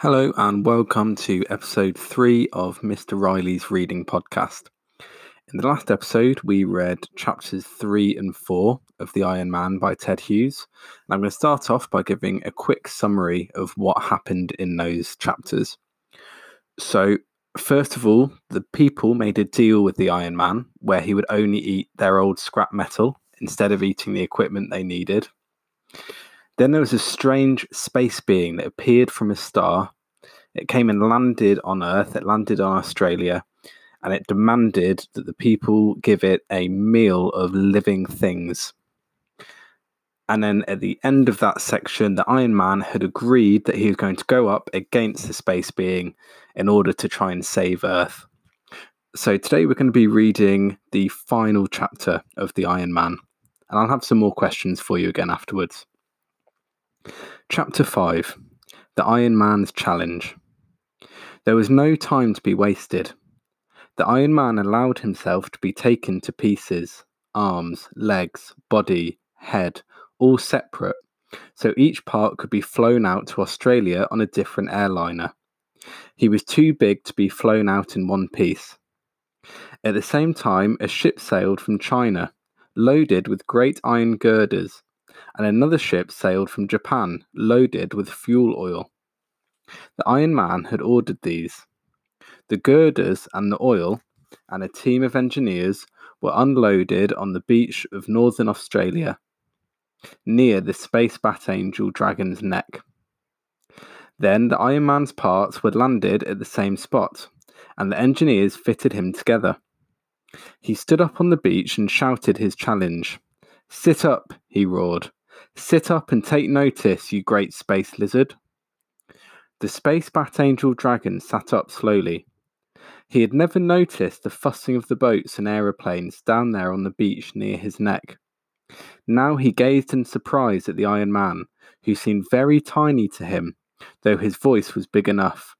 Hello, and welcome to episode three of Mr. Riley's Reading Podcast. In the last episode, we read chapters three and four of The Iron Man by Ted Hughes. And I'm going to start off by giving a quick summary of what happened in those chapters. So, first of all, the people made a deal with the Iron Man where he would only eat their old scrap metal instead of eating the equipment they needed. Then there was a strange space being that appeared from a star. It came and landed on Earth, it landed on Australia, and it demanded that the people give it a meal of living things. And then at the end of that section, the Iron Man had agreed that he was going to go up against the space being in order to try and save Earth. So today we're going to be reading the final chapter of The Iron Man, and I'll have some more questions for you again afterwards. Chapter 5 The Iron Man's Challenge. There was no time to be wasted. The Iron Man allowed himself to be taken to pieces arms, legs, body, head, all separate, so each part could be flown out to Australia on a different airliner. He was too big to be flown out in one piece. At the same time, a ship sailed from China, loaded with great iron girders and another ship sailed from Japan loaded with fuel oil. The Iron Man had ordered these. The girders and the oil and a team of engineers were unloaded on the beach of northern Australia, near the Space Bat Angel dragon's neck. Then the Iron Man's parts were landed at the same spot, and the engineers fitted him together. He stood up on the beach and shouted his challenge. Sit up, he roared. Sit up and take notice, you great space lizard. The space bat angel dragon sat up slowly. He had never noticed the fussing of the boats and aeroplanes down there on the beach near his neck. Now he gazed in surprise at the Iron Man, who seemed very tiny to him, though his voice was big enough.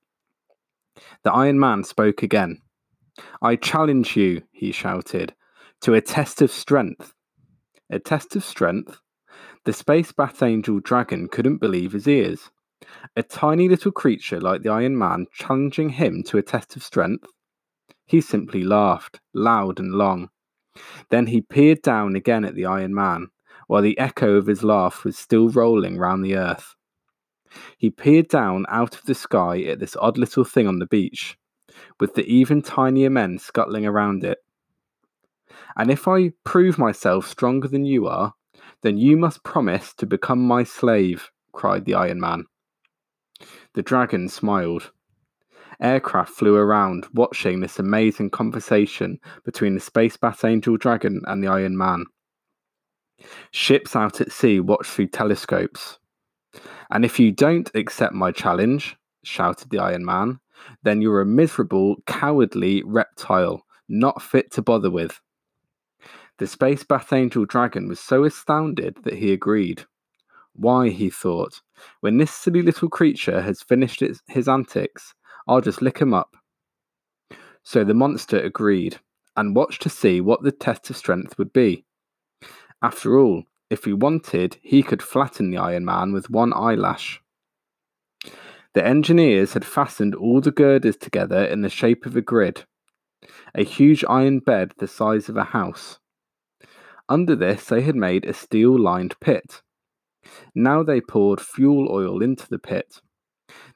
The Iron Man spoke again. I challenge you, he shouted, to a test of strength. A test of strength? The space bat angel dragon couldn't believe his ears. A tiny little creature like the Iron Man challenging him to a test of strength? He simply laughed, loud and long. Then he peered down again at the Iron Man, while the echo of his laugh was still rolling round the earth. He peered down out of the sky at this odd little thing on the beach, with the even tinier men scuttling around it. And if I prove myself stronger than you are, then you must promise to become my slave, cried the Iron Man. The dragon smiled. Aircraft flew around, watching this amazing conversation between the Space Bat Angel Dragon and the Iron Man. Ships out at sea watched through telescopes. And if you don't accept my challenge, shouted the Iron Man, then you're a miserable, cowardly reptile, not fit to bother with. The Space Bat Angel Dragon was so astounded that he agreed. Why, he thought, when this silly little creature has finished its, his antics, I'll just lick him up. So the monster agreed and watched to see what the test of strength would be. After all, if he wanted, he could flatten the Iron Man with one eyelash. The engineers had fastened all the girders together in the shape of a grid, a huge iron bed the size of a house. Under this, they had made a steel lined pit. Now they poured fuel oil into the pit.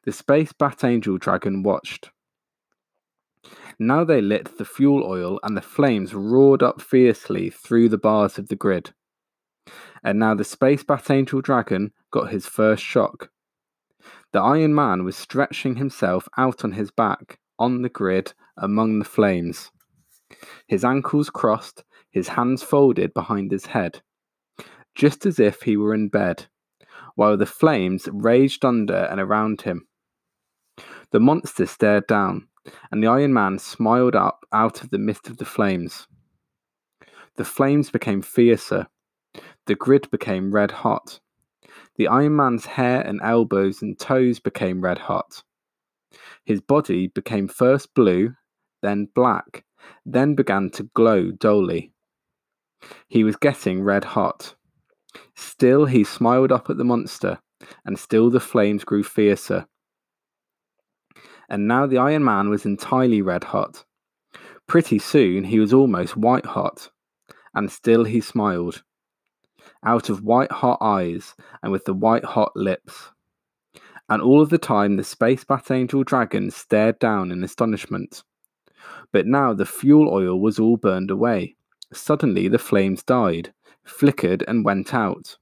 The Space Bat Angel Dragon watched. Now they lit the fuel oil, and the flames roared up fiercely through the bars of the grid. And now the Space Bat Angel Dragon got his first shock. The Iron Man was stretching himself out on his back, on the grid, among the flames. His ankles crossed, his hands folded behind his head, just as if he were in bed, while the flames raged under and around him. The monster stared down, and the Iron Man smiled up out of the midst of the flames. The flames became fiercer. The grid became red hot. The Iron Man's hair and elbows and toes became red hot. His body became first blue, then black, then began to glow dully. He was getting red hot. Still he smiled up at the monster, and still the flames grew fiercer. and now the Iron Man was entirely red hot. Pretty soon he was almost white hot, and still he smiled. Out of white hot eyes and with the white hot lips. And all of the time the Space Bat Angel dragon stared down in astonishment. But now the fuel oil was all burned away. Suddenly the flames died, flickered, and went out.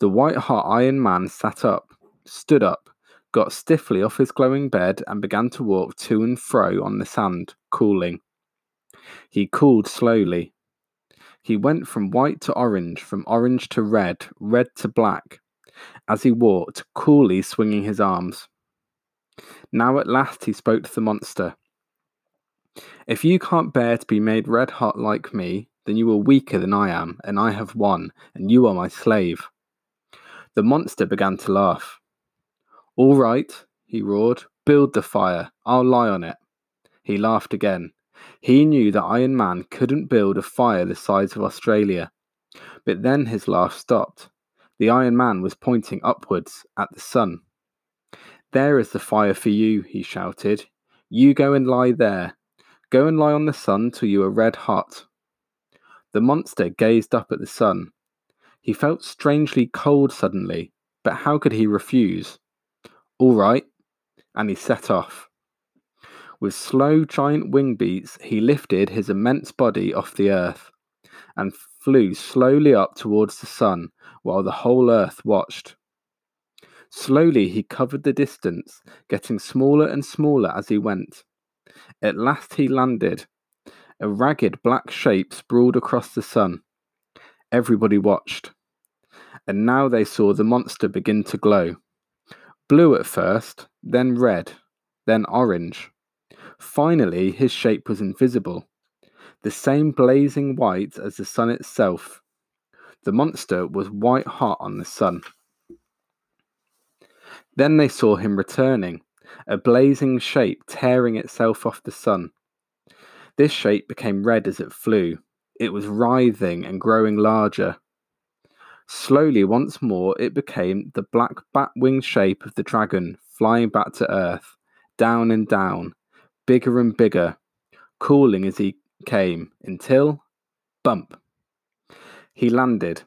The white hot Iron Man sat up, stood up, got stiffly off his glowing bed, and began to walk to and fro on the sand, cooling. He cooled slowly. He went from white to orange, from orange to red, red to black, as he walked, coolly swinging his arms. Now at last he spoke to the monster. If you can't bear to be made red hot like me, then you are weaker than I am, and I have won, and you are my slave. The monster began to laugh. All right, he roared, build the fire. I'll lie on it. He laughed again. He knew that Iron Man couldn't build a fire the size of Australia. But then his laugh stopped. The Iron Man was pointing upwards at the sun. There is the fire for you, he shouted. You go and lie there. Go and lie on the sun till you are red hot. The monster gazed up at the sun. He felt strangely cold suddenly, but how could he refuse? All right, and he set off. With slow giant wing beats, he lifted his immense body off the earth and flew slowly up towards the sun while the whole earth watched. Slowly he covered the distance, getting smaller and smaller as he went. At last he landed. A ragged black shape sprawled across the sun. Everybody watched. And now they saw the monster begin to glow. Blue at first, then red, then orange. Finally, his shape was invisible, the same blazing white as the sun itself. The monster was white hot on the sun. Then they saw him returning, a blazing shape tearing itself off the sun. This shape became red as it flew. It was writhing and growing larger. Slowly, once more, it became the black bat winged shape of the dragon flying back to earth, down and down, bigger and bigger, cooling as he came, until bump. He landed,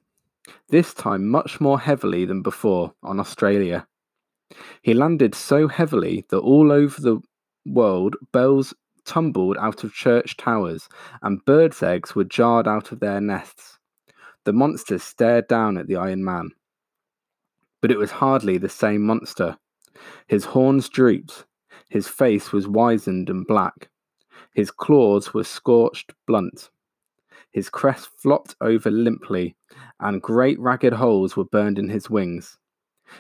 this time much more heavily than before, on Australia. He landed so heavily that all over the world bells tumbled out of church towers and birds' eggs were jarred out of their nests. The monster stared down at the Iron Man. But it was hardly the same monster. His horns drooped, his face was wizened and black, his claws were scorched blunt. His crest flopped over limply, and great ragged holes were burned in his wings.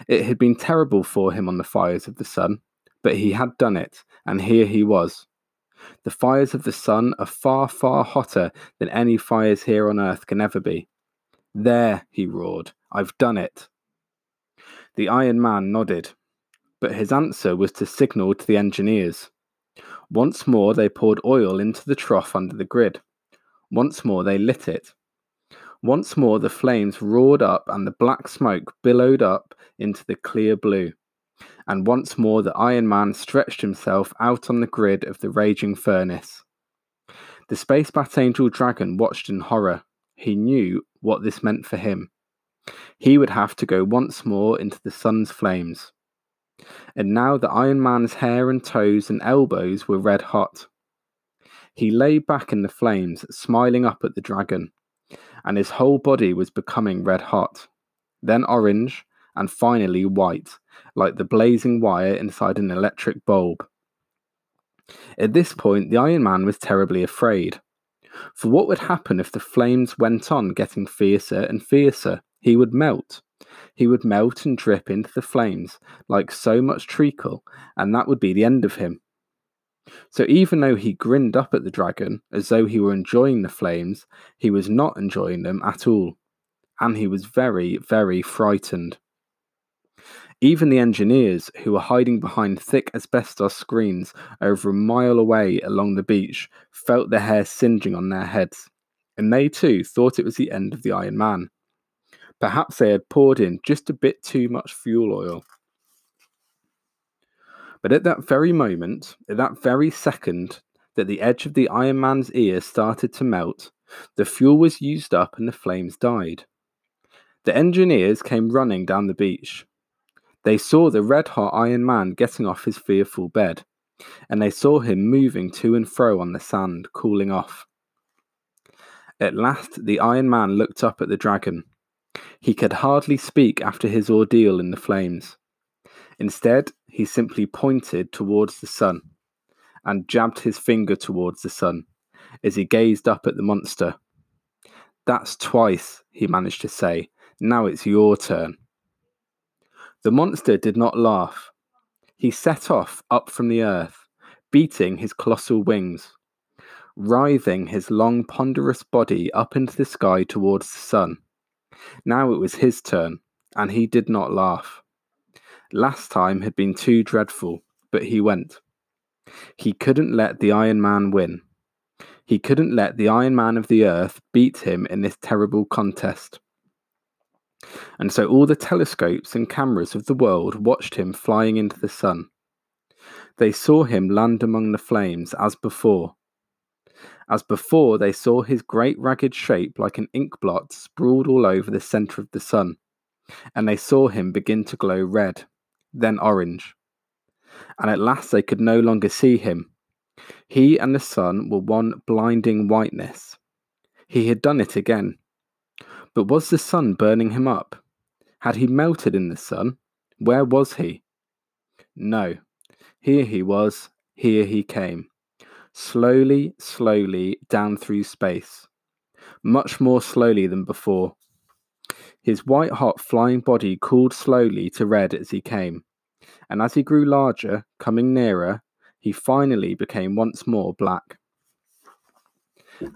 It had been terrible for him on the fires of the sun, but he had done it, and here he was. The fires of the sun are far, far hotter than any fires here on earth can ever be. There, he roared, I've done it. The Iron Man nodded, but his answer was to signal to the engineers. Once more they poured oil into the trough under the grid. Once more they lit it. Once more the flames roared up and the black smoke billowed up into the clear blue. And once more the Iron Man stretched himself out on the grid of the raging furnace. The Space Bat Angel Dragon watched in horror. He knew what this meant for him. He would have to go once more into the sun's flames. And now the Iron Man's hair and toes and elbows were red hot. He lay back in the flames, smiling up at the dragon, and his whole body was becoming red hot, then orange, and finally white, like the blazing wire inside an electric bulb. At this point, the Iron Man was terribly afraid. For what would happen if the flames went on getting fiercer and fiercer? He would melt. He would melt and drip into the flames like so much treacle, and that would be the end of him. So even though he grinned up at the dragon as though he were enjoying the flames, he was not enjoying them at all, and he was very, very frightened. Even the engineers, who were hiding behind thick asbestos screens over a mile away along the beach, felt the hair singeing on their heads, and they too thought it was the end of the Iron Man. Perhaps they had poured in just a bit too much fuel oil. But at that very moment, at that very second that the edge of the Iron Man's ear started to melt, the fuel was used up and the flames died. The engineers came running down the beach. They saw the red hot Iron Man getting off his fearful bed, and they saw him moving to and fro on the sand, cooling off. At last, the Iron Man looked up at the dragon. He could hardly speak after his ordeal in the flames. Instead, he simply pointed towards the sun and jabbed his finger towards the sun as he gazed up at the monster. That's twice, he managed to say. Now it's your turn. The monster did not laugh. He set off up from the earth, beating his colossal wings, writhing his long, ponderous body up into the sky towards the sun. Now it was his turn, and he did not laugh. Last time had been too dreadful, but he went. He couldn't let the Iron Man win. He couldn't let the Iron Man of the Earth beat him in this terrible contest. And so all the telescopes and cameras of the world watched him flying into the sun. They saw him land among the flames as before. As before, they saw his great ragged shape like an ink blot sprawled all over the centre of the sun, and they saw him begin to glow red, then orange. And at last they could no longer see him. He and the sun were one blinding whiteness. He had done it again. But was the sun burning him up? Had he melted in the sun? Where was he? No. Here he was, here he came. Slowly, slowly down through space. Much more slowly than before. His white hot flying body cooled slowly to red as he came, and as he grew larger, coming nearer, he finally became once more black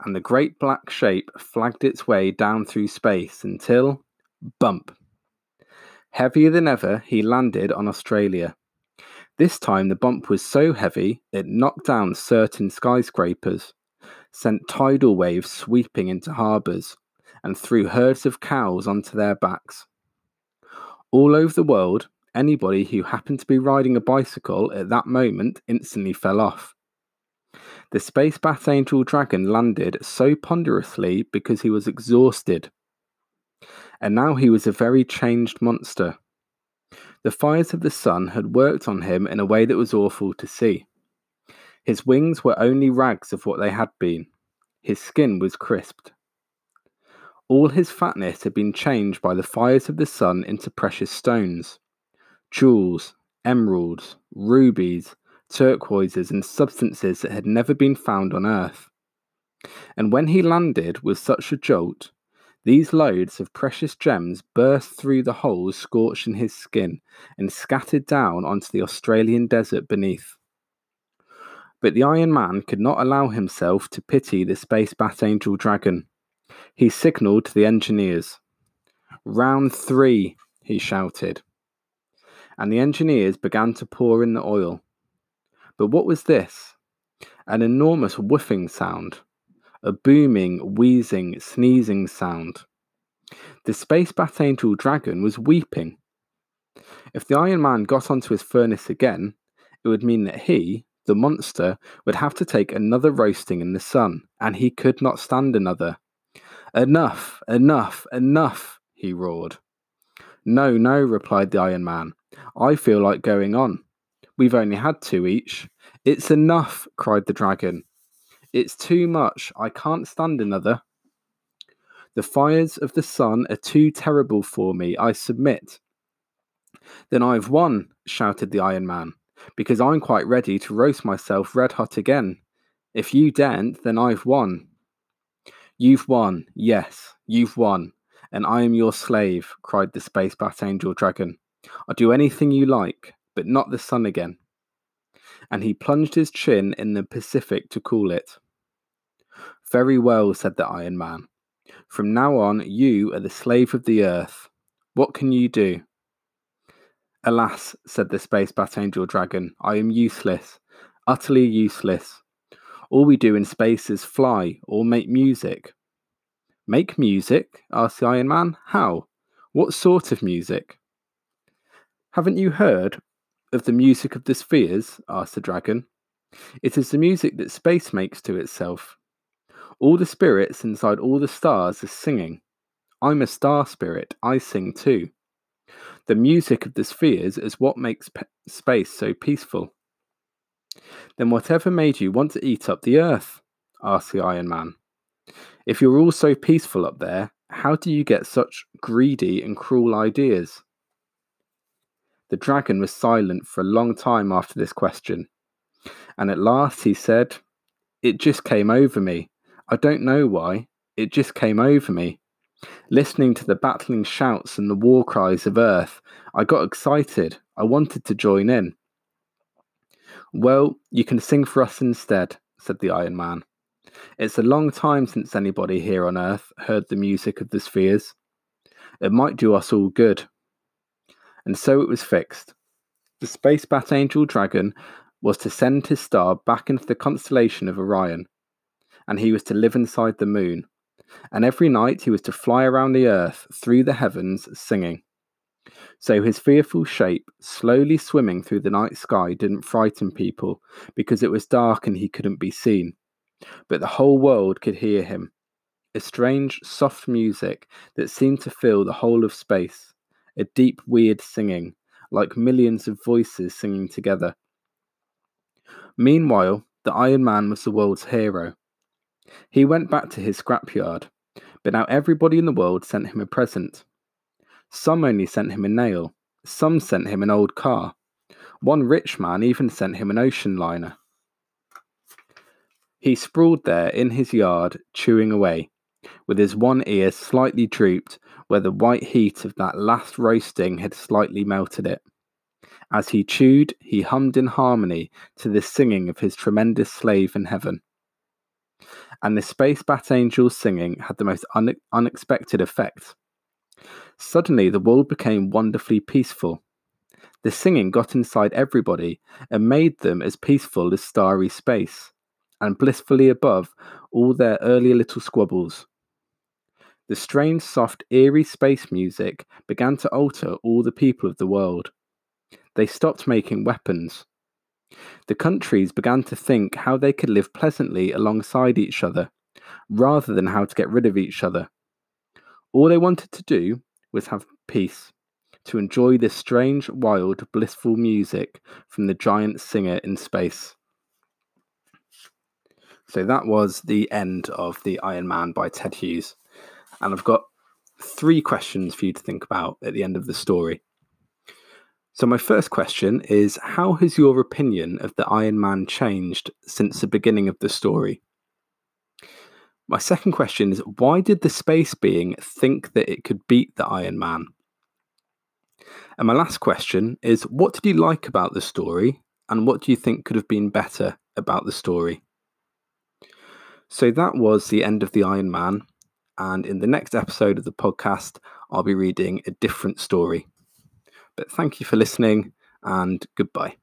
and the great black shape flagged its way down through space until bump. Heavier than ever, he landed on Australia. This time, the bump was so heavy it knocked down certain skyscrapers, sent tidal waves sweeping into harbours, and threw herds of cows onto their backs. All over the world, anybody who happened to be riding a bicycle at that moment instantly fell off. The Space Bat Angel Dragon landed so ponderously because he was exhausted. And now he was a very changed monster. The fires of the sun had worked on him in a way that was awful to see. His wings were only rags of what they had been. His skin was crisped. All his fatness had been changed by the fires of the sun into precious stones jewels, emeralds, rubies, turquoises, and substances that had never been found on Earth. And when he landed with such a jolt, these loads of precious gems burst through the holes scorched in his skin and scattered down onto the Australian desert beneath. But the Iron Man could not allow himself to pity the Space Bat Angel Dragon. He signalled to the engineers. Round three, he shouted. And the engineers began to pour in the oil. But what was this? An enormous whiffing sound, a booming, wheezing, sneezing sound. The Space Bat Angel dragon was weeping. If the Iron Man got onto his furnace again, it would mean that he, the monster, would have to take another roasting in the sun, and he could not stand another. Enough, enough, enough, he roared. No, no, replied the Iron Man. I feel like going on. We've only had two each. It's enough, cried the dragon. It's too much. I can't stand another. The fires of the sun are too terrible for me. I submit. Then I've won, shouted the Iron Man, because I'm quite ready to roast myself red hot again. If you daren't, then I've won. You've won, yes, you've won, and I am your slave, cried the Space Bat Angel Dragon. I'll do anything you like but not the sun again. And he plunged his chin in the Pacific to cool it. Very well, said the Iron Man. From now on, you are the slave of the earth. What can you do? Alas, said the Space Bat Angel Dragon, I am useless, utterly useless. All we do in space is fly or make music. Make music? asked the Iron Man. How? What sort of music? Haven't you heard of the music of the spheres? asked the dragon. It is the music that space makes to itself. All the spirits inside all the stars are singing. I'm a star spirit, I sing too. The music of the spheres is what makes pe- space so peaceful. Then whatever made you want to eat up the earth? asked the Iron Man. If you're all so peaceful up there, how do you get such greedy and cruel ideas? The dragon was silent for a long time after this question, and at last he said, It just came over me. I don't know why. It just came over me. Listening to the battling shouts and the war cries of Earth, I got excited. I wanted to join in. Well, you can sing for us instead, said the Iron Man. It's a long time since anybody here on Earth heard the music of the spheres. It might do us all good. And so it was fixed. The Space Bat Angel Dragon was to send his star back into the constellation of Orion, and he was to live inside the moon. And every night he was to fly around the earth through the heavens singing. So his fearful shape, slowly swimming through the night sky, didn't frighten people because it was dark and he couldn't be seen. But the whole world could hear him. A strange, soft music that seemed to fill the whole of space. A deep, weird singing, like millions of voices singing together. Meanwhile, the Iron Man was the world's hero. He went back to his scrapyard, but now everybody in the world sent him a present. Some only sent him a nail, some sent him an old car. One rich man even sent him an ocean liner. He sprawled there in his yard, chewing away, with his one ear slightly drooped where the white heat of that last roasting had slightly melted it. As he chewed, he hummed in harmony to the singing of his tremendous slave in heaven. And the Space Bat Angel's singing had the most un- unexpected effect. Suddenly, the world became wonderfully peaceful. The singing got inside everybody and made them as peaceful as starry space, and blissfully above all their earlier little squabbles. The strange, soft, eerie space music began to alter all the people of the world. They stopped making weapons. The countries began to think how they could live pleasantly alongside each other, rather than how to get rid of each other. All they wanted to do was have peace, to enjoy this strange, wild, blissful music from the giant singer in space. So that was the end of The Iron Man by Ted Hughes. And I've got three questions for you to think about at the end of the story. So, my first question is How has your opinion of the Iron Man changed since the beginning of the story? My second question is Why did the space being think that it could beat the Iron Man? And my last question is What did you like about the story, and what do you think could have been better about the story? So, that was the end of the Iron Man. And in the next episode of the podcast, I'll be reading a different story. But thank you for listening and goodbye.